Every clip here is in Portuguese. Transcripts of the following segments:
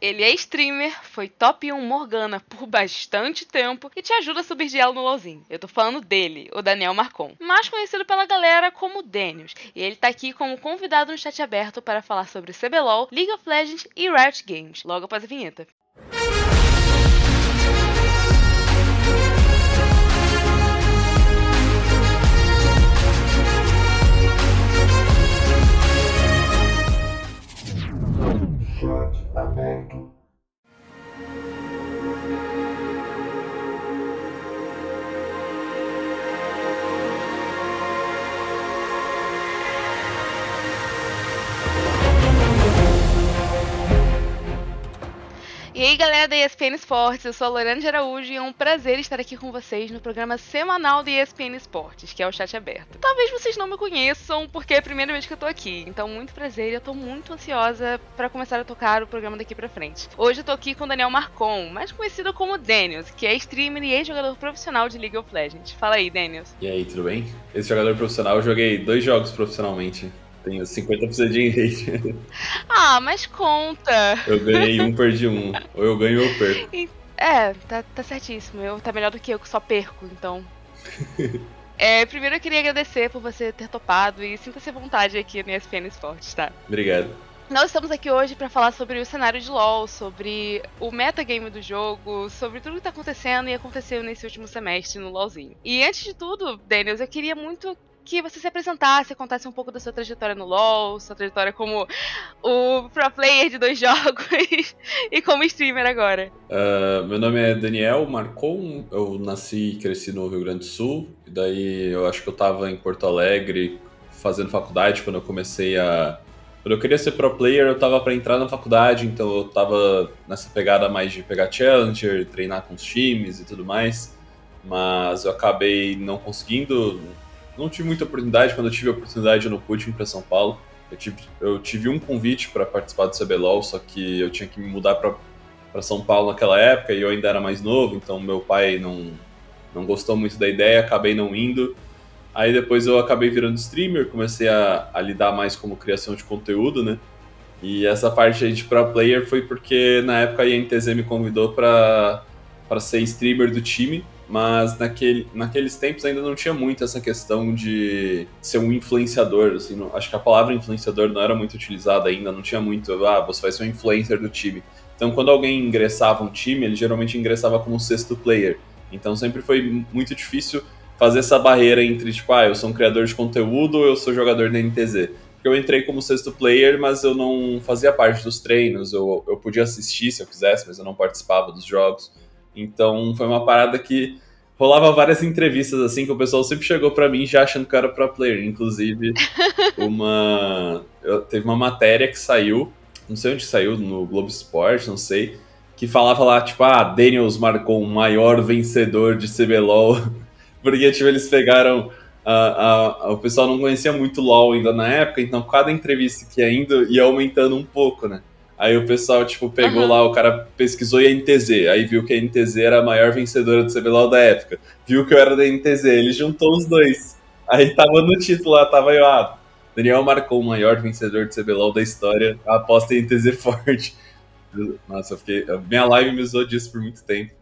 Ele é streamer, foi top 1 Morgana por bastante tempo e te ajuda a subir de elo no LoLzinho. Eu tô falando dele, o Daniel Marcon, mais conhecido pela galera como Daniels. E ele tá aqui como convidado no chat aberto para falar sobre CBLOL, League of Legends e Riot Games, logo após a vinheta. Aberto. E aí, galera da ESPN Esportes, eu sou a Lorena Araújo e é um prazer estar aqui com vocês no programa semanal da ESPN Esportes, que é o Chat Aberto. Talvez vocês não me conheçam, porque é a primeira vez que eu tô aqui, então muito prazer e eu tô muito ansiosa para começar a tocar o programa daqui pra frente. Hoje eu tô aqui com o Daniel Marcon, mais conhecido como Daniels, que é streamer e ex-jogador profissional de League of Legends. Fala aí, Daniels. E aí, tudo bem? Esse jogador profissional, eu joguei dois jogos profissionalmente. Tenho 50% de rate. Ah, mas conta. Eu ganhei um, perdi um. Ou eu ganho ou eu perco. É, tá, tá certíssimo. Eu tá melhor do que eu, que só perco, então. É, primeiro eu queria agradecer por você ter topado e sinta-se à vontade aqui no ESPN Esportes, tá? Obrigado. Nós estamos aqui hoje para falar sobre o cenário de LoL, sobre o metagame do jogo, sobre tudo que tá acontecendo e aconteceu nesse último semestre no LoLzinho. E antes de tudo, Daniels, eu queria muito que você se apresentasse, contasse um pouco da sua trajetória no LoL, sua trajetória como o pro player de dois jogos e como streamer agora. Uh, meu nome é Daniel Marcon, eu nasci e cresci no Rio Grande do Sul, e daí eu acho que eu tava em Porto Alegre fazendo faculdade quando eu comecei a... Quando eu queria ser pro player, eu tava para entrar na faculdade, então eu tava nessa pegada mais de pegar challenger, treinar com os times e tudo mais, mas eu acabei não conseguindo não tive muita oportunidade. Quando eu tive a oportunidade, eu não pude vir para São Paulo. Eu tive, eu tive um convite para participar do CBLOL, só que eu tinha que me mudar para São Paulo naquela época e eu ainda era mais novo, então meu pai não, não gostou muito da ideia, acabei não indo. Aí depois eu acabei virando streamer, comecei a, a lidar mais como criação de conteúdo, né? E essa parte aí de pro player foi porque na época a INTZ me convidou para ser streamer do time mas naquele, naqueles tempos ainda não tinha muito essa questão de ser um influenciador, assim, não, acho que a palavra influenciador não era muito utilizada ainda, não tinha muito, ah, você vai ser um influencer do time. Então quando alguém ingressava um time, ele geralmente ingressava como sexto player. Então sempre foi muito difícil fazer essa barreira entre, tipo, ah, eu sou um criador de conteúdo ou eu sou jogador da NTZ. Porque eu entrei como sexto player, mas eu não fazia parte dos treinos, eu, eu podia assistir se eu quisesse, mas eu não participava dos jogos. Então foi uma parada que rolava várias entrevistas assim que o pessoal sempre chegou para mim já achando que eu era pro player. Inclusive, uma. Eu, teve uma matéria que saiu, não sei onde saiu, no Globo Esporte, não sei, que falava lá, tipo, ah, Daniels marcou o maior vencedor de CBLOL. Porque, tipo, eles pegaram. O pessoal não conhecia muito LoL ainda na época, então cada entrevista que ia indo ia aumentando um pouco, né? Aí o pessoal, tipo, pegou uhum. lá, o cara pesquisou a NTZ, aí viu que a NTZ era a maior vencedora do CBLOL da época. Viu que eu era da NTZ, ele juntou os dois. Aí tava no título lá, tava eu, ah, Daniel marcou o maior vencedor do CBLOL da história, aposta em NTZ forte. Nossa, eu fiquei. Minha live me usou disso por muito tempo.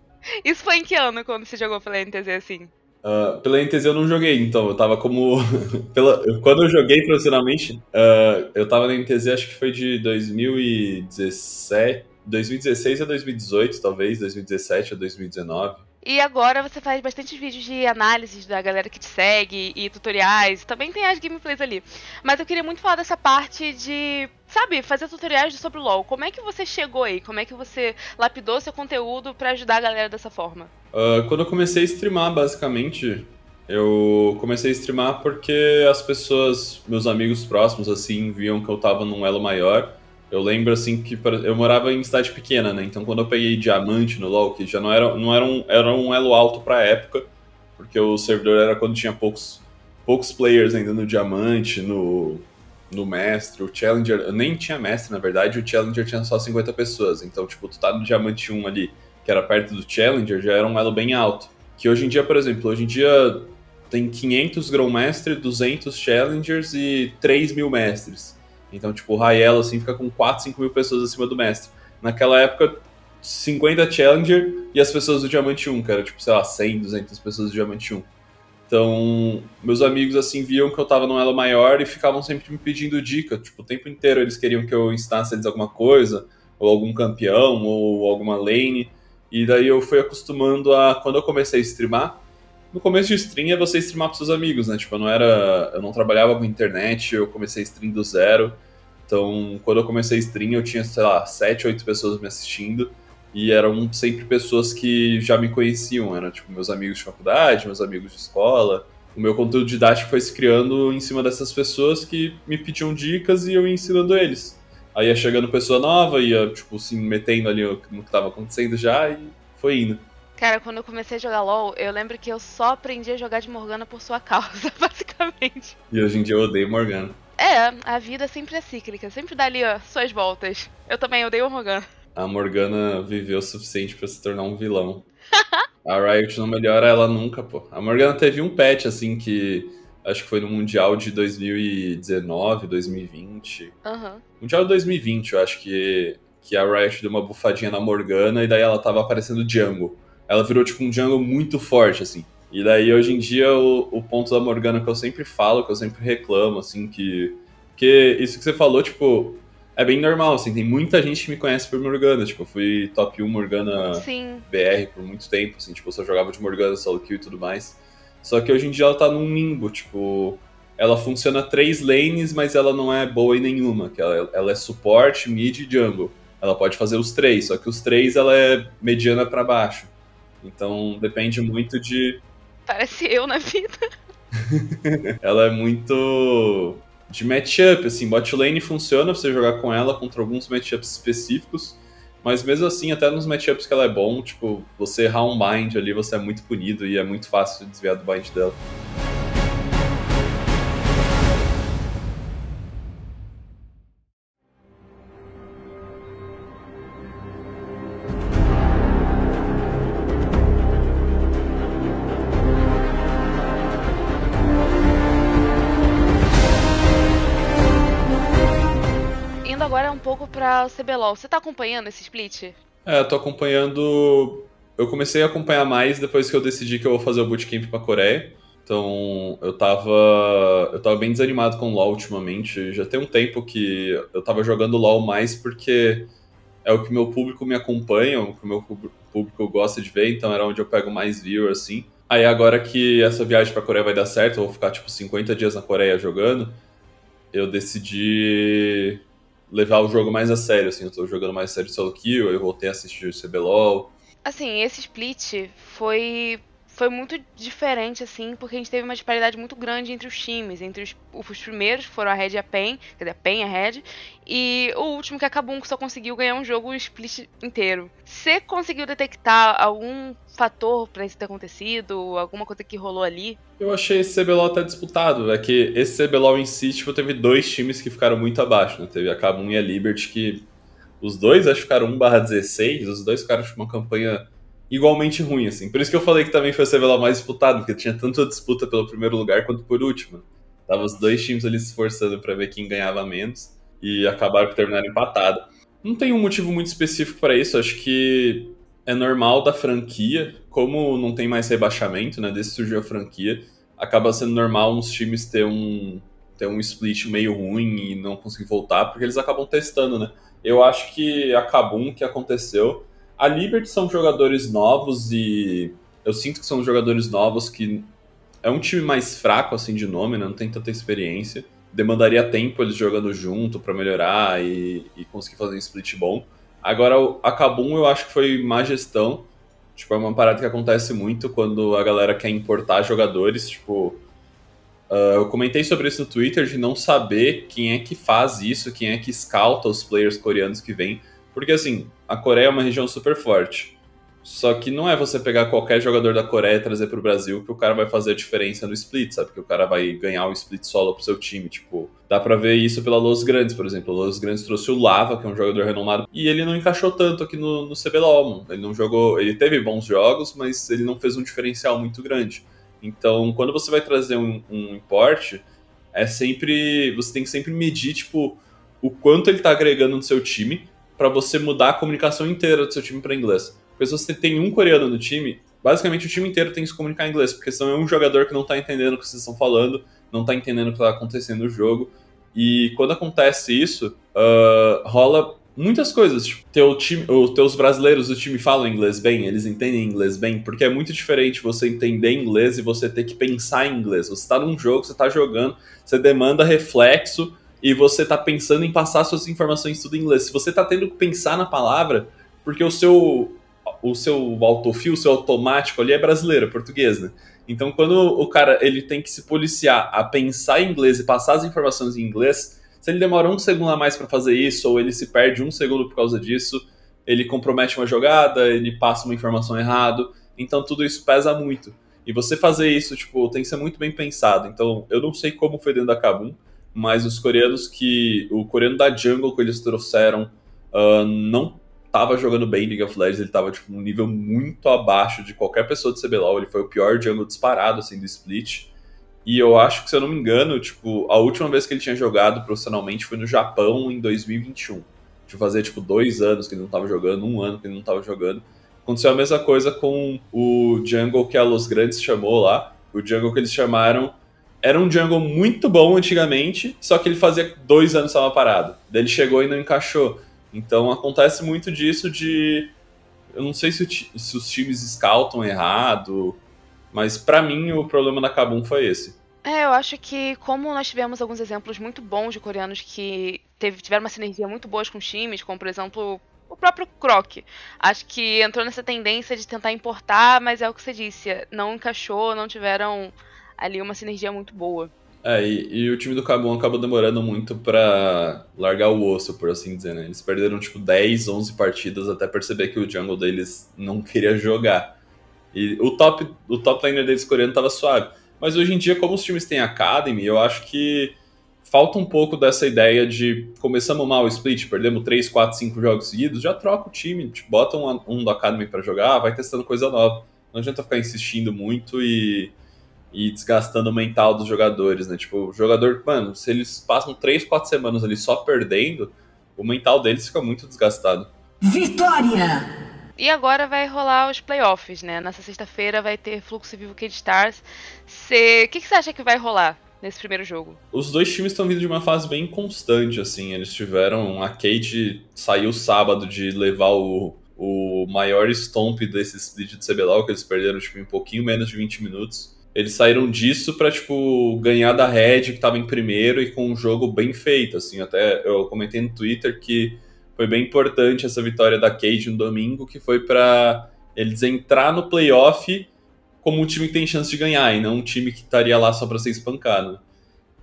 Isso foi em que ano quando você jogou pela NTZ assim? Uh, pela NTZ eu não joguei, então eu tava como. pela... Quando eu joguei profissionalmente, uh, eu tava na NTZ, acho que foi de 2017, 2016 a 2018, talvez, 2017 a 2019. E agora você faz bastante vídeos de análises da galera que te segue e tutoriais. Também tem as gameplays ali. Mas eu queria muito falar dessa parte de, sabe, fazer tutoriais sobre o LoL. Como é que você chegou aí? Como é que você lapidou seu conteúdo para ajudar a galera dessa forma? Uh, quando eu comecei a streamar, basicamente, eu comecei a streamar porque as pessoas, meus amigos próximos, assim, viam que eu tava num elo maior eu lembro assim que eu morava em cidade pequena, né? Então quando eu peguei diamante no LoL, que já não era, não era, um, era um elo alto pra época, porque o servidor era quando tinha poucos, poucos players ainda no diamante, no, no mestre, o challenger, eu nem tinha mestre na verdade, o challenger tinha só 50 pessoas. Então, tipo, tu tá no diamante 1 ali, que era perto do challenger, já era um elo bem alto. Que hoje em dia, por exemplo, hoje em dia tem 500 grão-mestre, 200 challengers e 3 mil mestres. Então, tipo, o Raelo, assim, fica com 4, 5 mil pessoas acima do mestre. naquela época, 50 Challenger e as pessoas do Diamante 1, que era tipo, sei lá, 100, 200 pessoas do Diamante 1. Então, meus amigos, assim, viam que eu tava num elo maior e ficavam sempre me pedindo dica. Tipo, o tempo inteiro eles queriam que eu ensinasse eles alguma coisa, ou algum campeão, ou alguma lane. E daí eu fui acostumando a, quando eu comecei a streamar, no começo de stream é você streamar pros seus amigos, né? Tipo, eu não era. Eu não trabalhava com internet, eu comecei a stream do zero. Então, quando eu comecei a stream, eu tinha, sei lá, 7, 8 pessoas me assistindo. E eram sempre pessoas que já me conheciam, eram tipo meus amigos de faculdade, meus amigos de escola. O meu conteúdo didático foi se criando em cima dessas pessoas que me pediam dicas e eu ia ensinando eles. Aí ia chegando pessoa nova, ia, tipo, se metendo ali no que estava acontecendo já e foi indo. Cara, quando eu comecei a jogar LoL, eu lembro que eu só aprendi a jogar de Morgana por sua causa, basicamente. E hoje em dia eu odeio Morgana. É, a vida sempre é cíclica, sempre dá ali, ó, suas voltas. Eu também odeio Morgana a Morgana viveu o suficiente para se tornar um vilão. a Riot não melhora ela nunca, pô. A Morgana teve um patch, assim, que acho que foi no Mundial de 2019, 2020. Uhum. Mundial de 2020, eu acho que, que a Riot deu uma bufadinha na Morgana e daí ela tava aparecendo jungle. Ela virou, tipo, um jungle muito forte, assim. E daí, hoje em dia, o, o ponto da Morgana que eu sempre falo, que eu sempre reclamo, assim, que... Porque isso que você falou, tipo, é bem normal, assim, tem muita gente que me conhece por Morgana, tipo, eu fui top 1 Morgana Sim. BR por muito tempo, assim, tipo, eu só jogava de Morgana, solo kill e tudo mais. Só que hoje em dia ela tá num limbo, tipo, ela funciona três lanes, mas ela não é boa em nenhuma, que ela, ela é suporte, mid e jungle. Ela pode fazer os três, só que os três ela é mediana para baixo. Então depende muito de. Parece eu na vida. ela é muito de matchup, assim, bot lane funciona você jogar com ela contra alguns matchups específicos, mas mesmo assim, até nos matchups que ela é bom, tipo, você errar um bind ali, você é muito punido e é muito fácil desviar do bind dela. CBLOL. Você tá acompanhando esse split? É, eu tô acompanhando. Eu comecei a acompanhar mais depois que eu decidi que eu vou fazer o bootcamp pra Coreia. Então, eu tava. Eu tava bem desanimado com LoL ultimamente. Já tem um tempo que eu tava jogando LoL mais porque é o que meu público me acompanha, o que meu público gosta de ver, então era onde eu pego mais viewer, assim. Aí agora que essa viagem pra Coreia vai dar certo, eu vou ficar tipo 50 dias na Coreia jogando, eu decidi levar o jogo mais a sério, assim, eu tô jogando mais sério solo kill, eu voltei a assistir o CBLOL. Assim, esse split foi foi muito diferente, assim, porque a gente teve uma disparidade muito grande entre os times. Entre os, os primeiros foram a Red e a PEN, quer dizer, a PEN e a Red, e o último que é a que só conseguiu ganhar um jogo split inteiro. Você conseguiu detectar algum fator para isso ter acontecido, alguma coisa que rolou ali? Eu achei esse CBLOL até disputado, é que esse CBLOL em si, tipo, teve dois times que ficaram muito abaixo, né? Teve a Kabum e a Liberty, que os dois acho que ficaram 1 16, os dois ficaram tipo, uma campanha igualmente ruim, assim. Por isso que eu falei que também foi o CBLOL mais disputado, porque tinha tanto a disputa pelo primeiro lugar quanto por último. Tava os dois times ali se esforçando para ver quem ganhava menos e acabaram por terminar empatado. Não tem um motivo muito específico para isso, acho que é normal da franquia, como não tem mais rebaixamento, né, desde que surgiu a franquia, acaba sendo normal uns times ter um ter um split meio ruim e não conseguir voltar, porque eles acabam testando, né? Eu acho que a Kabum que aconteceu a Liberty são jogadores novos e eu sinto que são jogadores novos que é um time mais fraco assim de nome, né? não tem tanta experiência. Demandaria tempo eles jogando junto para melhorar e, e, conseguir fazer um split bom. Agora, a Kabum eu acho que foi má gestão. Tipo, é uma parada que acontece muito quando a galera quer importar jogadores. Tipo, uh, eu comentei sobre isso no Twitter de não saber quem é que faz isso, quem é que scouta os players coreanos que vêm porque assim, a Coreia é uma região super forte. Só que não é você pegar qualquer jogador da Coreia e trazer pro Brasil que o cara vai fazer a diferença no split, sabe? Que o cara vai ganhar o split solo pro seu time. Tipo, dá pra ver isso pela Los Grandes, por exemplo. A Los Grandes trouxe o Lava, que é um jogador renomado, e ele não encaixou tanto aqui no, no CBLOL. Ele não jogou. Ele teve bons jogos, mas ele não fez um diferencial muito grande. Então, quando você vai trazer um, um importe, é sempre. Você tem que sempre medir, tipo, o quanto ele tá agregando no seu time para você mudar a comunicação inteira do seu time para inglês. Porque se você tem um coreano no time, basicamente o time inteiro tem que se comunicar em inglês, porque senão é um jogador que não tá entendendo o que vocês estão falando, não tá entendendo o que tá acontecendo no jogo. E quando acontece isso, uh, rola muitas coisas. Tipo, teu time, os teus brasileiros do time falam inglês bem, eles entendem inglês bem, porque é muito diferente você entender inglês e você ter que pensar em inglês. Você está num jogo, você está jogando, você demanda reflexo e você está pensando em passar suas informações tudo em inglês. Se você está tendo que pensar na palavra, porque o seu o seu autofil, o seu automático ali é brasileiro, português, né? Então, quando o cara ele tem que se policiar a pensar em inglês e passar as informações em inglês, se ele demora um segundo a mais para fazer isso, ou ele se perde um segundo por causa disso, ele compromete uma jogada, ele passa uma informação errada. Então, tudo isso pesa muito. E você fazer isso, tipo, tem que ser muito bem pensado. Então, eu não sei como foi dentro da Kabum, mas os coreanos que. O coreano da Jungle que eles trouxeram uh, não estava jogando bem League of Legends, ele estava tipo, um nível muito abaixo de qualquer pessoa de CBLOL, ele foi o pior jungle disparado assim do split. E eu acho que, se eu não me engano, tipo, a última vez que ele tinha jogado profissionalmente foi no Japão em 2021. De fazer, tipo, dois anos que ele não estava jogando, um ano que ele não estava jogando. Aconteceu a mesma coisa com o jungle que a Los Grandes chamou lá. O jungle que eles chamaram era um jungle muito bom antigamente, só que ele fazia dois anos estava parado. Daí ele chegou e não encaixou. Então acontece muito disso de. Eu não sei se, se os times scoutam errado, mas para mim o problema da Kabum foi esse. É, eu acho que como nós tivemos alguns exemplos muito bons de coreanos que teve, tiveram uma sinergia muito boa com os times, como por exemplo o próprio Croc. Acho que entrou nessa tendência de tentar importar, mas é o que você disse, não encaixou, não tiveram ali uma sinergia muito boa. É, e, e, o time do Cabum acabou demorando muito para largar o osso, por assim dizer, né? Eles perderam, tipo, 10, 11 partidas até perceber que o jungle deles não queria jogar. E o top, o top laner deles coreano tava suave. Mas hoje em dia, como os times têm Academy, eu acho que falta um pouco dessa ideia de começamos mal o split, perdemos 3, 4, 5 jogos seguidos, já troca o time, tipo, bota um, um do Academy para jogar, vai testando coisa nova. Não adianta ficar insistindo muito e e desgastando o mental dos jogadores, né? Tipo, o jogador, mano, se eles passam 3, 4 semanas ali só perdendo, o mental deles fica muito desgastado. Vitória! E agora vai rolar os playoffs, né? Nessa sexta-feira vai ter Fluxo Vivo Cade Stars. O que, você acha que vai rolar nesse primeiro jogo? Os dois times estão vindo de uma fase bem constante, assim. Eles tiveram. A Cade saiu sábado de levar o, o maior stomp desse split de CBLOL, que eles perderam tipo, em um pouquinho menos de 20 minutos. Eles saíram disso pra, tipo, ganhar da Red, que tava em primeiro, e com um jogo bem feito, assim. Até eu comentei no Twitter que foi bem importante essa vitória da Cage no domingo, que foi para eles entrar no playoff como um time que tem chance de ganhar, e não um time que estaria lá só para ser espancado.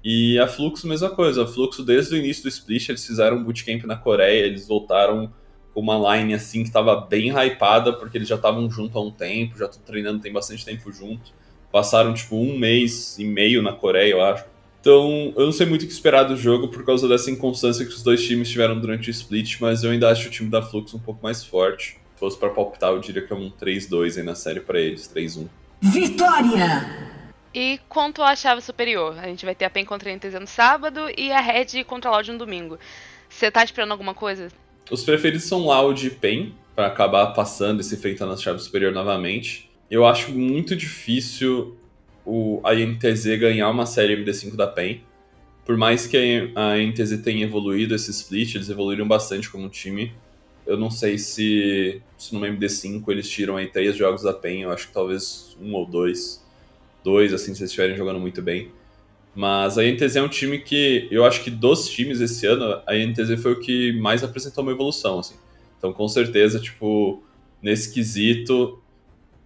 E a Fluxo, mesma coisa. A Fluxo, desde o início do split, eles fizeram um bootcamp na Coreia, eles voltaram com uma line assim que estava bem hypada, porque eles já estavam junto há um tempo, já estão treinando tem bastante tempo junto passaram tipo um mês e meio na Coreia, eu acho. Então, eu não sei muito o que esperar do jogo por causa dessa inconstância que os dois times tiveram durante o split, mas eu ainda acho o time da Flux um pouco mais forte. Se fosse para palpitar, eu diria que é um 3-2 aí na série para eles, 3-1. Vitória! E quanto à chave superior? A gente vai ter a PEN contra a NTZ no sábado e a Red contra a Loud no domingo. Você tá esperando alguma coisa? Os preferidos são Loud e PEN, para acabar passando e se enfrentando na chave superior novamente eu acho muito difícil o, a INTZ ganhar uma série MD5 da PEN. Por mais que a INTZ tenha evoluído esse split, eles evoluíram bastante como time. Eu não sei se, se no MD5 eles tiram aí três jogos da PEN, eu acho que talvez um ou dois. Dois, assim, se eles estiverem jogando muito bem. Mas a INTZ é um time que, eu acho que dos times esse ano, a INTZ foi o que mais apresentou uma evolução, assim. Então, com certeza, tipo, nesse quesito,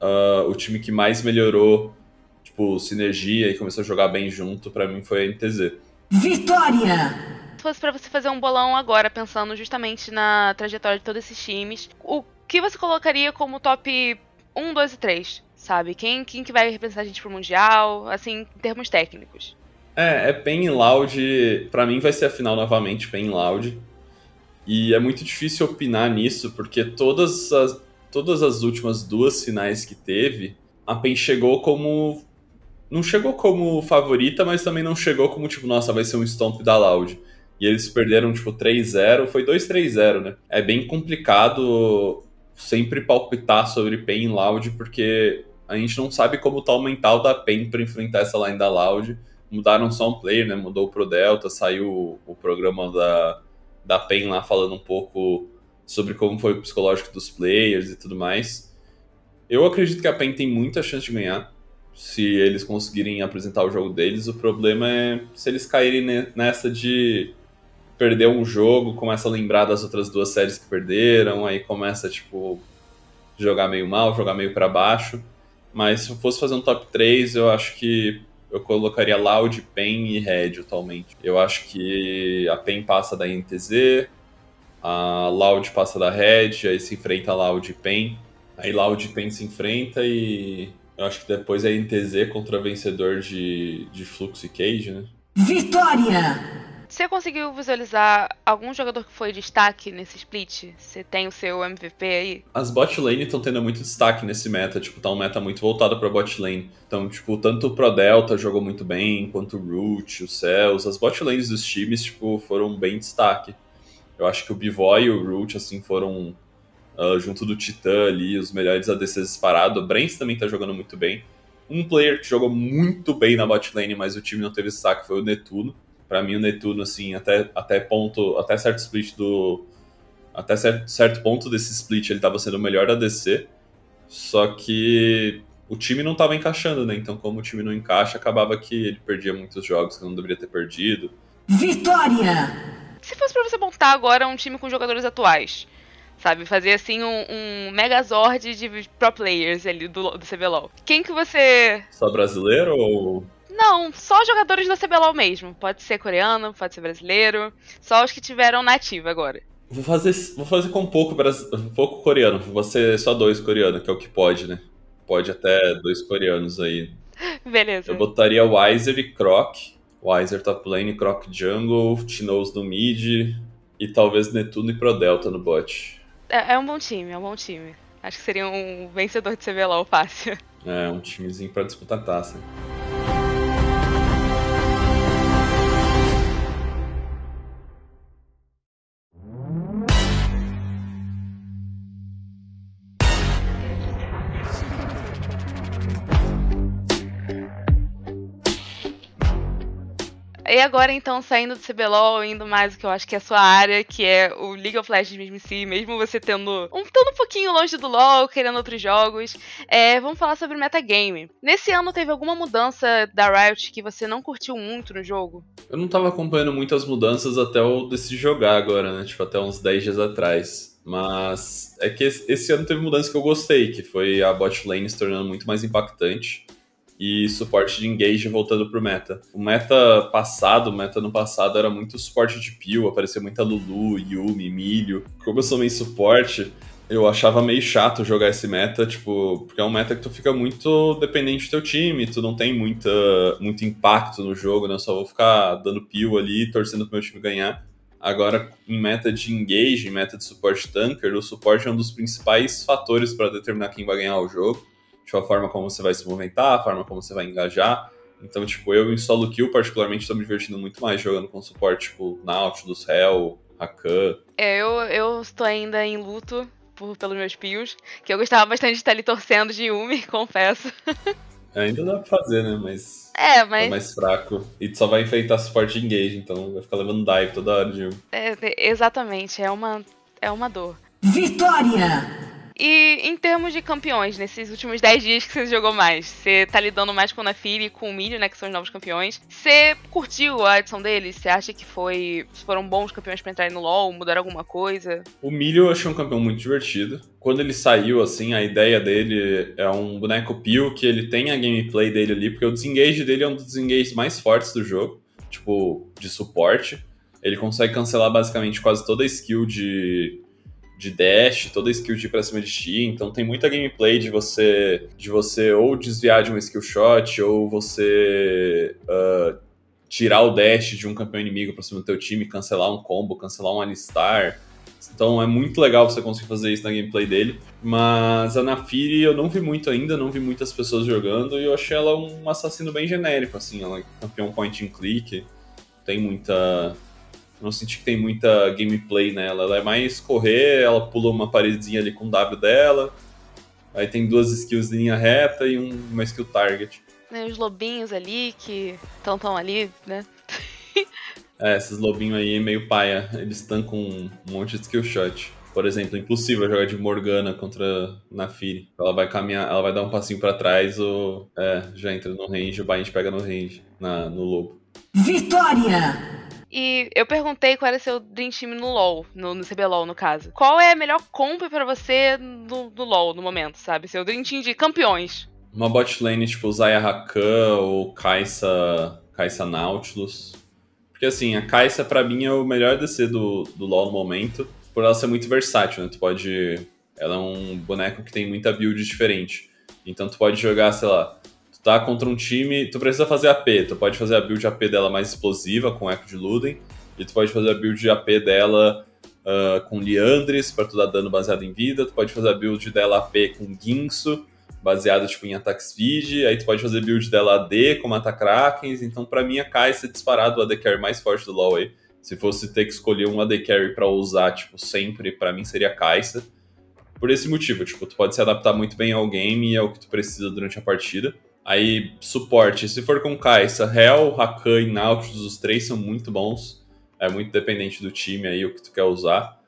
uh, o time que mais melhorou, tipo, sinergia e começou a jogar bem junto, para mim foi a NTZ. Vitória! Se fosse para você fazer um bolão agora, pensando justamente na trajetória de todos esses times, o que você colocaria como top 1, 2 e 3? Sabe? Quem, quem que vai representar a gente pro Mundial, assim, em termos técnicos? É, é Pen e Loud, pra mim vai ser a final novamente, Pen e Loud. E é muito difícil opinar nisso, porque todas as, todas as últimas duas finais que teve, a PEN chegou como. Não chegou como favorita, mas também não chegou como tipo, nossa, vai ser um stomp da Loud. e eles perderam tipo 3-0, foi 2-3-0, né? É bem complicado sempre palpitar sobre PEN e Loud, porque a gente não sabe como tá o mental da PEN para enfrentar essa line da Loud. Mudaram só um player, né? Mudou pro Delta, saiu o, programa da, da PEN lá falando um pouco sobre como foi o psicológico dos players e tudo mais. Eu acredito que a PEN tem muita chance de ganhar se eles conseguirem apresentar o jogo deles. O problema é se eles caírem nessa de perder um jogo, começa a lembrar das outras duas séries que perderam, aí começa, tipo, jogar meio mal, jogar meio para baixo. Mas se eu fosse fazer um top 3, eu acho que eu colocaria Loud, PEN e Red atualmente. Eu acho que a PEN passa da INTZ, a Loud passa da Red, aí se enfrenta a Loud e PEN. Aí Loud e PEN se enfrenta e eu acho que depois é INTZ contra vencedor de, de Fluxo e Cage, né? Vitória! Você conseguiu visualizar algum jogador que foi destaque nesse split? Você tem o seu MVP aí? As bot lane estão tendo muito destaque nesse meta, tipo, tá um meta muito voltado pra bot lane. Então, tipo, tanto o Pro Delta jogou muito bem, quanto o Root, o Cells, as bot lanes dos times, tipo, foram bem destaque. Eu acho que o Bivoy e o Root, assim, foram uh, junto do Titã ali, os melhores ADCs disparados. O Brents também tá jogando muito bem. Um player que jogou muito bem na bot lane, mas o time não teve destaque foi o Netuno. Para mim o Netuno assim até até ponto até certo split do até certo, certo ponto desse split ele estava sendo o melhor ADC só que o time não estava encaixando né? Então como o time não encaixa acabava que ele perdia muitos jogos que não deveria ter perdido. Vitória se fosse para você montar agora um time com jogadores atuais sabe? Fazer assim um, um megazord de pro players ali do, do CBLOL. Quem que você. Só brasileiro ou. Não, só jogadores da CBLOL mesmo. Pode ser coreano, pode ser brasileiro. Só os que tiveram nativa agora. Vou fazer, vou fazer com um pouco, um pouco coreano. Vou ser só dois coreanos, que é o que pode, né? Pode até dois coreanos aí. Beleza. Eu botaria Wiser e Croc. Wiser top lane, Croc jungle, Tinoz no mid e talvez Netuno e Prodelta no bot. É, é um bom time, é um bom time. Acho que seria um vencedor de CBLOL fácil. É, um timezinho pra disputar taça. E agora, então, saindo do CBLOL, indo mais o que eu acho que é a sua área, que é o League of Legends mesmo em si, mesmo você tendo um, tendo um pouquinho longe do LoL, querendo outros jogos, é, vamos falar sobre metagame. Nesse ano teve alguma mudança da Riot que você não curtiu muito no jogo? Eu não tava acompanhando muitas mudanças até eu decidir jogar agora, né? Tipo, até uns 10 dias atrás. Mas é que esse ano teve mudança que eu gostei, que foi a bot lane se tornando muito mais impactante e suporte de engage voltando pro meta. O meta passado, o meta no passado era muito suporte de peel, aparecia muita Lulu, Yumi, Milho. Como eu sou meio suporte, eu achava meio chato jogar esse meta, tipo, porque é um meta que tu fica muito dependente do teu time, tu não tem muita, muito impacto no jogo, né? Eu só vou ficar dando peel ali, torcendo pro meu time ganhar. Agora, em meta de engage, em meta de suporte tanker, o suporte é um dos principais fatores para determinar quem vai ganhar o jogo tipo, a forma como você vai se movimentar, a forma como você vai engajar. Então, tipo, eu em solo kill, particularmente, estou me divertindo muito mais jogando com suporte, tipo, Nautilus, Hell, Rakan. É, eu, eu estou ainda em luto por, pelos meus pios, que eu gostava bastante de estar ali torcendo de Yumi, confesso. Ainda dá pra fazer, né? Mas. É, mas. Tá mais fraco. E tu só vai enfrentar suporte engage, então vai ficar levando dive toda hora de Yumi. É, exatamente, é uma, é uma dor. Vitória! E em termos de campeões, nesses últimos 10 dias que você jogou mais, você tá lidando mais com o Nafiri e com o Milho, né, que são os novos campeões. Você curtiu a adição deles? Você acha que foi foram bons campeões para entrar no LoL, mudaram alguma coisa? O Milho eu achei um campeão muito divertido. Quando ele saiu, assim, a ideia dele é um boneco pio que ele tem a gameplay dele ali, porque o desengage dele é um dos desengages mais fortes do jogo, tipo, de suporte. Ele consegue cancelar basicamente quase toda a skill de de dash, toda skill de ir pra cima de ti, então tem muita gameplay de você de você ou desviar de um skill shot, ou você uh, tirar o dash de um campeão inimigo pra cima do teu time, cancelar um combo, cancelar um alistar. Então é muito legal você conseguir fazer isso na gameplay dele. Mas a Nafiri eu não vi muito ainda, não vi muitas pessoas jogando, e eu achei ela um assassino bem genérico, assim, ela é campeão point and click, tem muita não senti que tem muita gameplay nela. Ela é mais correr, ela pula uma paredezinha ali com o W dela. Aí tem duas skills de linha reta e um, uma skill target. Tem os lobinhos ali que estão tão ali, né? é, esses lobinhos aí meio paia. Eles estão com um monte de skill shot. Por exemplo, é impossível jogar de Morgana contra Nafiri. Ela vai caminhar, ela vai dar um passinho para trás ou é, já entra no range, o Bind pega no range, na, no lobo. Vitória! E eu perguntei qual era seu Dream Team no LoL, no, no CBLOL, no caso. Qual é a melhor comp para você no, no, LoL, no momento, sabe? Seu Dream Team de campeões. Uma bot lane tipo Zaya Rakan ou Kai'Sa, Kai'Sa Nautilus. Porque assim, a Kai'Sa pra mim é o melhor DC do, do LoL no momento, por ela ser muito versátil, né? Tu pode... Ela é um boneco que tem muita build diferente. Então tu pode jogar, sei lá, tá contra um time, tu precisa fazer AP, tu pode fazer a build AP dela mais explosiva com Echo de Luden, e tu pode fazer a build AP dela uh, com Liandres para tu dar dano baseado em vida, tu pode fazer a build dela AP com Ginso, baseado tipo em ataque speed, aí tu pode fazer build dela AD com mata Krakens, então para mim a Kai'Sa é disparado o AD carry mais forte do LoL aí. Se fosse ter que escolher um AD carry para usar, tipo, sempre, para mim seria a Kai'Sa. Por esse motivo, tipo, tu pode se adaptar muito bem ao game e ao que tu precisa durante a partida. Aí, suporte, se for com Kai'Sa, Hell, Rakan e Nautilus, os três são muito bons. É muito dependente do time aí, o que tu quer usar.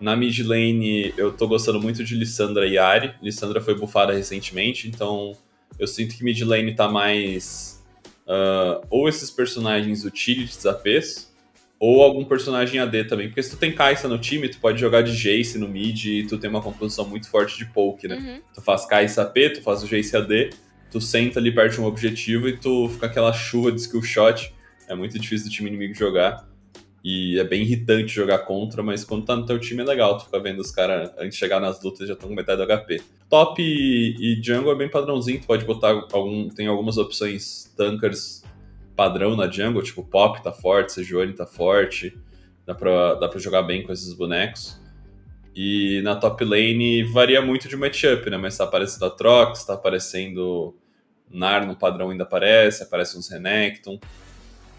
Na mid lane, eu tô gostando muito de Lissandra e Ari. Lissandra foi buffada recentemente, então eu sinto que mid lane tá mais... Uh, ou esses personagens utilities APs, ou algum personagem AD também. Porque se tu tem Kai'Sa no time, tu pode jogar de Jace no mid e tu tem uma composição muito forte de poke, né? Uhum. Tu faz Kai'Sa AP, tu faz o Jace AD tu senta ali perto de um objetivo e tu fica aquela chuva de skill shot. É muito difícil do time inimigo jogar. E é bem irritante jogar contra, mas quando tá no teu time é legal. Tu fica vendo os caras, antes de chegar nas lutas, já estão com metade do HP. Top e, e jungle é bem padrãozinho. Tu pode botar algum. Tem algumas opções tankers padrão na jungle, tipo Pop tá forte, Sejuani tá forte. Dá pra, dá pra jogar bem com esses bonecos. E na top lane varia muito de matchup, né? Mas tá aparecendo a Trox, tá aparecendo Nar no padrão ainda aparece, aparece uns Renekton.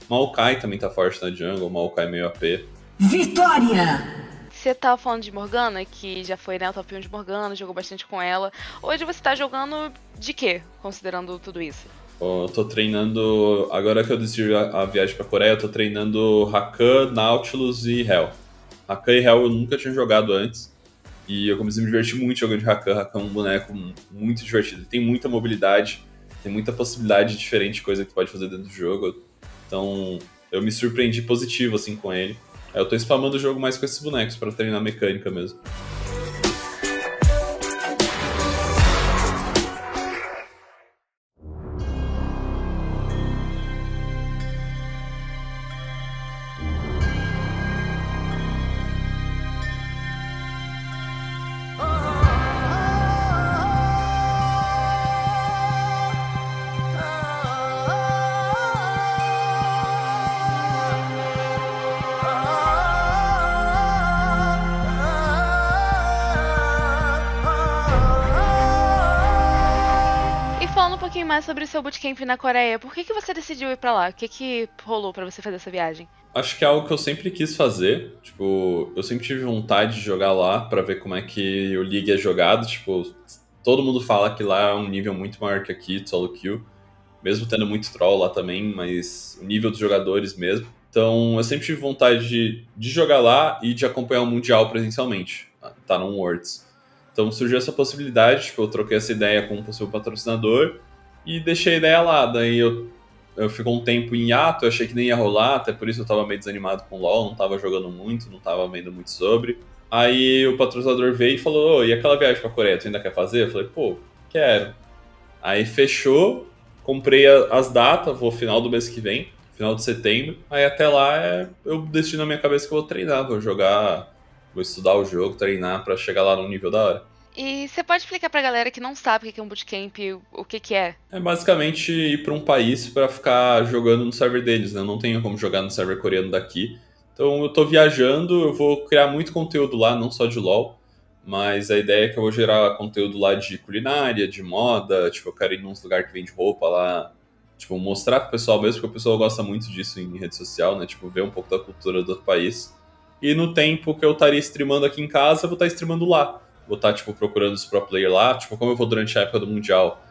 Maokai também tá forte na jungle, Maokai meio AP. Vitória! Você tava falando de Morgana, que já foi né, o top 1 de Morgana, jogou bastante com ela. Hoje você tá jogando de quê, considerando tudo isso? Eu tô treinando. Agora que eu decidi a, a viagem pra Coreia, eu tô treinando Rakan, Nautilus e Hell. Rakan e Hell eu nunca tinha jogado antes. E eu comecei a me divertir muito jogando de Rakan. Rakan é um boneco muito divertido. Ele tem muita mobilidade tem muita possibilidade diferente de coisa que tu pode fazer dentro do jogo. Então, eu me surpreendi positivo assim com ele. Eu tô spamando o jogo mais com esses bonecos para treinar mecânica mesmo. Sobre o seu bootcamp na Coreia. Por que, que você decidiu ir para lá? O que, que rolou para você fazer essa viagem? Acho que é algo que eu sempre quis fazer. Tipo, eu sempre tive vontade de jogar lá para ver como é que o League é jogado. Tipo, todo mundo fala que lá é um nível muito maior que aqui, solo kill. Mesmo tendo muito troll lá também, mas o nível dos jogadores mesmo. Então, eu sempre tive vontade de, de jogar lá e de acompanhar o Mundial presencialmente. Tá no Worlds. Então surgiu essa possibilidade, tipo, eu troquei essa ideia com um possível patrocinador e deixei a ideia lá. Daí eu, eu ficou um tempo em hiato, eu achei que nem ia rolar, até por isso eu tava meio desanimado com LoL, não tava jogando muito, não tava vendo muito sobre. Aí o patrocinador veio e falou: oh, e aquela viagem pra Coreia, tu ainda quer fazer? Eu falei: pô, quero. Aí fechou, comprei as datas, vou final do mês que vem, final de setembro. Aí até lá é, eu destino na minha cabeça que eu vou treinar, vou jogar, vou estudar o jogo, treinar para chegar lá no nível da hora. E você pode explicar pra galera que não sabe o que é um bootcamp, o que, é? É basicamente ir para um país para ficar jogando no server deles, né? Não tenho como jogar no server coreano daqui. Então eu tô viajando, eu vou criar muito conteúdo lá, não só de LoL, mas a ideia é que eu vou gerar conteúdo lá de culinária, de moda, tipo, eu quero ir num lugar que vende roupa lá, Tipo, mostrar pro pessoal mesmo, porque o pessoal gosta muito disso em rede social, né? Tipo, ver um pouco da cultura do outro país. E no tempo que eu estaria streamando aqui em casa, eu vou estar streamando lá. Vou estar, tipo, procurando os pro player lá. Tipo, como eu vou durante a época do Mundial,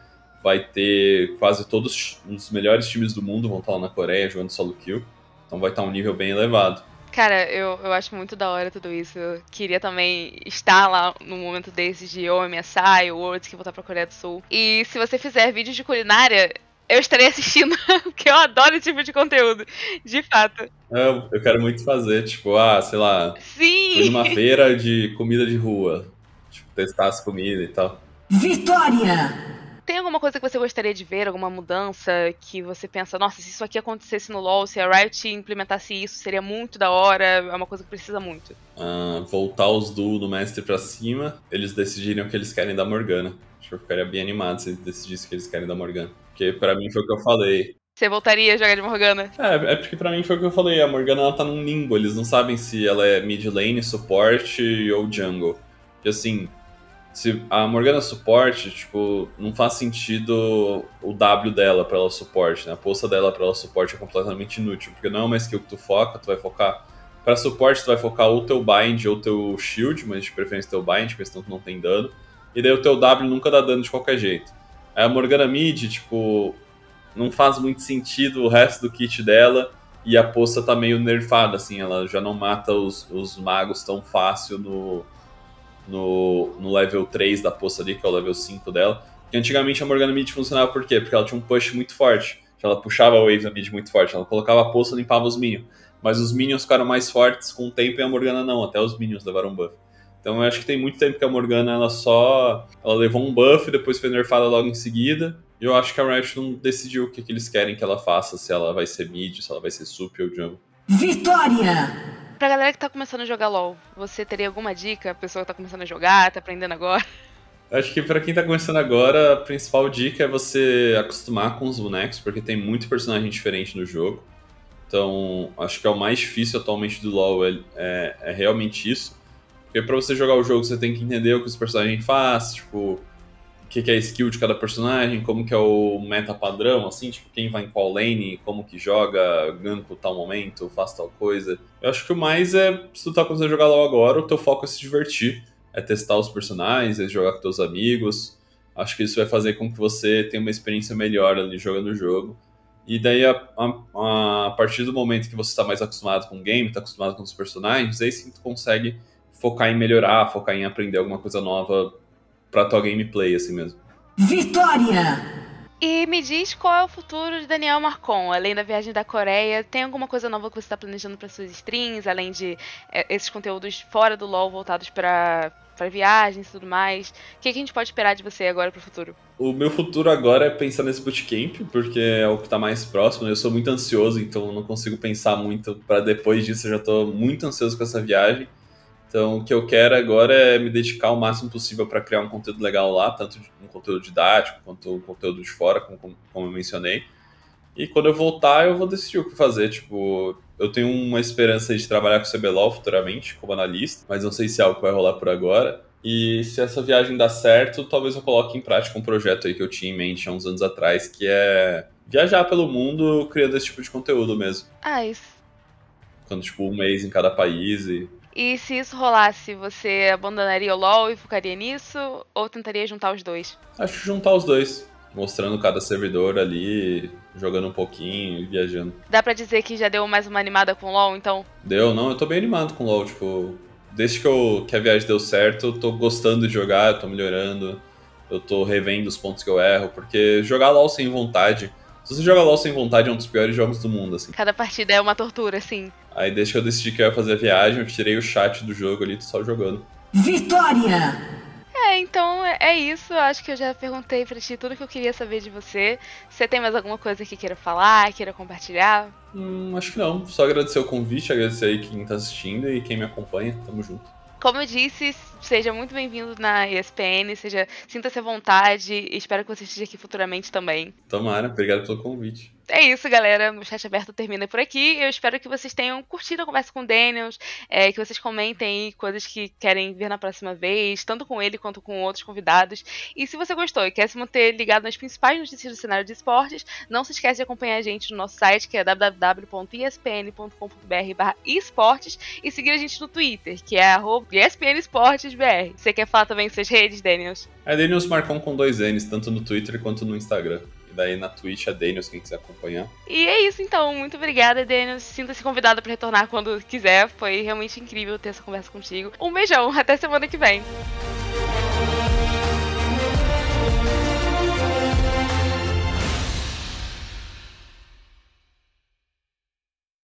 vai ter quase todos os melhores times do mundo vão estar lá na Coreia jogando solo kill. Então vai estar um nível bem elevado. Cara, eu, eu acho muito da hora tudo isso. Eu queria também estar lá num momento desses de ou MSI ou Worlds que voltar pra Coreia do Sul. E se você fizer vídeos de culinária, eu estarei assistindo, porque eu adoro esse tipo de conteúdo, de fato. Eu, eu quero muito fazer, tipo, ah, sei lá. Sim! Fui numa feira de comida de rua. Testar as comidas e tal. Vitória! Tem alguma coisa que você gostaria de ver, alguma mudança que você pensa, nossa, se isso aqui acontecesse no LoL, se a Riot implementasse isso, seria muito da hora, é uma coisa que precisa muito. Uh, voltar os duos do mestre pra cima, eles decidirem o que eles querem da Morgana. Acho que eu ficaria bem animado se eles decidissem o que eles querem da Morgana. Porque pra mim foi o que eu falei. Você voltaria a jogar de Morgana? É, é porque pra mim foi o que eu falei, a Morgana ela tá num limbo, eles não sabem se ela é mid lane, suporte ou jungle. E assim, se a Morgana suporte, tipo, não faz sentido o W dela pra ela suporte, né? A poça dela pra ela suporte é completamente inútil, porque não é uma skill que tu foca, tu vai focar. Pra suporte, tu vai focar ou teu bind ou teu shield, mas de preferência teu bind, porque senão tu não tem dano. E daí o teu W nunca dá dano de qualquer jeito. A Morgana mid, tipo, não faz muito sentido o resto do kit dela. E a poça tá meio nerfada, assim, ela já não mata os, os magos tão fácil no, no, no level 3 da poça ali, que é o level 5 dela. Porque antigamente a Morgana Mid funcionava por quê? Porque ela tinha um push muito forte. Ela puxava a wave da mid muito forte. Ela colocava a poça e limpava os minions. Mas os minions ficaram mais fortes com o tempo e a Morgana não. Até os minions levaram buff. Então eu acho que tem muito tempo que a Morgana ela só. Ela levou um buff, depois foi nerfada logo em seguida. E eu acho que a Riot não decidiu o que, que eles querem que ela faça, se ela vai ser mid, se ela vai ser sup ou jungle. Vitória! Pra galera que tá começando a jogar LoL, você teria alguma dica? A pessoa que tá começando a jogar, tá aprendendo agora? Acho que para quem tá começando agora, a principal dica é você acostumar com os bonecos, porque tem muito personagem diferente no jogo. Então, acho que é o mais difícil atualmente do LoL é, é, é realmente isso. Porque para você jogar o jogo, você tem que entender o que os personagens fazem, tipo, que, que é a skill de cada personagem, como que é o meta padrão, assim, tipo, quem vai em qual lane, como que joga, ganko tal momento, faz tal coisa. Eu acho que o mais é, se tu tá começando a jogar lá agora, o teu foco é se divertir, é testar os personagens, é jogar com teus amigos. Acho que isso vai fazer com que você tenha uma experiência melhor ali jogando o jogo. E daí, a, a, a partir do momento que você está mais acostumado com o game, está acostumado com os personagens, aí sim tu consegue focar em melhorar, focar em aprender alguma coisa nova pra tua gameplay, assim mesmo. Vitória! E me diz qual é o futuro de Daniel Marcon, além da viagem da Coreia. Tem alguma coisa nova que você está planejando para suas streams, além de é, esses conteúdos fora do LoL voltados para para viagens e tudo mais. O que, que, a gente pode esperar de você agora para o futuro? O meu futuro agora é pensar nesse bootcamp, porque é o que está mais próximo. Eu sou muito ansioso, então não consigo pensar muito para depois disso. Eu já estou muito ansioso com essa viagem. Então, o que eu quero agora é me dedicar o máximo possível para criar um conteúdo legal lá, tanto um conteúdo didático quanto um conteúdo de fora, como, como eu mencionei. E quando eu voltar, eu vou decidir o que fazer. Tipo, eu tenho uma esperança de trabalhar com o CBLOL futuramente, como analista, mas não sei se é algo que vai rolar por agora. E se essa viagem dar certo, talvez eu coloque em prática um projeto aí que eu tinha em mente há uns anos atrás, que é viajar pelo mundo criando esse tipo de conteúdo mesmo. Ah, isso. Quando, tipo, um mês em cada país e e se isso rolasse, você abandonaria o LoL e focaria nisso? Ou tentaria juntar os dois? Acho que juntar os dois. Mostrando cada servidor ali, jogando um pouquinho e viajando. Dá pra dizer que já deu mais uma animada com o LoL, então? Deu, não, eu tô bem animado com o LoL, tipo... Desde que, eu, que a viagem deu certo, eu tô gostando de jogar, eu tô melhorando. Eu tô revendo os pontos que eu erro, porque jogar LoL sem vontade se você joga LoL sem vontade, é um dos piores jogos do mundo, assim. Cada partida é uma tortura, assim. Aí desde que eu decidi que eu ia fazer a viagem, eu tirei o chat do jogo ali, tô só jogando. Vitória! É, então é, é isso. Acho que eu já perguntei pra ti tudo que eu queria saber de você. Você tem mais alguma coisa que queira falar, queira compartilhar? Hum, acho que não. Só agradecer o convite, agradecer aí quem tá assistindo e quem me acompanha. Tamo junto. Como eu disse, seja muito bem-vindo na ESPN, seja sinta-se à vontade e espero que você esteja aqui futuramente também. Tomara, obrigado pelo convite. É isso, galera. O chat aberto termina por aqui. Eu espero que vocês tenham curtido a conversa com o Daniels, é, que vocês comentem coisas que querem ver na próxima vez, tanto com ele quanto com outros convidados. E se você gostou e quer se manter ligado nas principais notícias do cenário de esportes, não se esquece de acompanhar a gente no nosso site, que é www.espn.com.br esportes, e seguir a gente no Twitter, que é ESPNEsportesBR. Você quer falar também suas redes, Daniels? É Daniels Marcon com dois N's, tanto no Twitter quanto no Instagram. Daí na Twitch é Daniels, quem quiser acompanhar. E é isso então. Muito obrigada, Daniels. Sinta-se convidado para retornar quando quiser. Foi realmente incrível ter essa conversa contigo. Um beijão. Até semana que vem.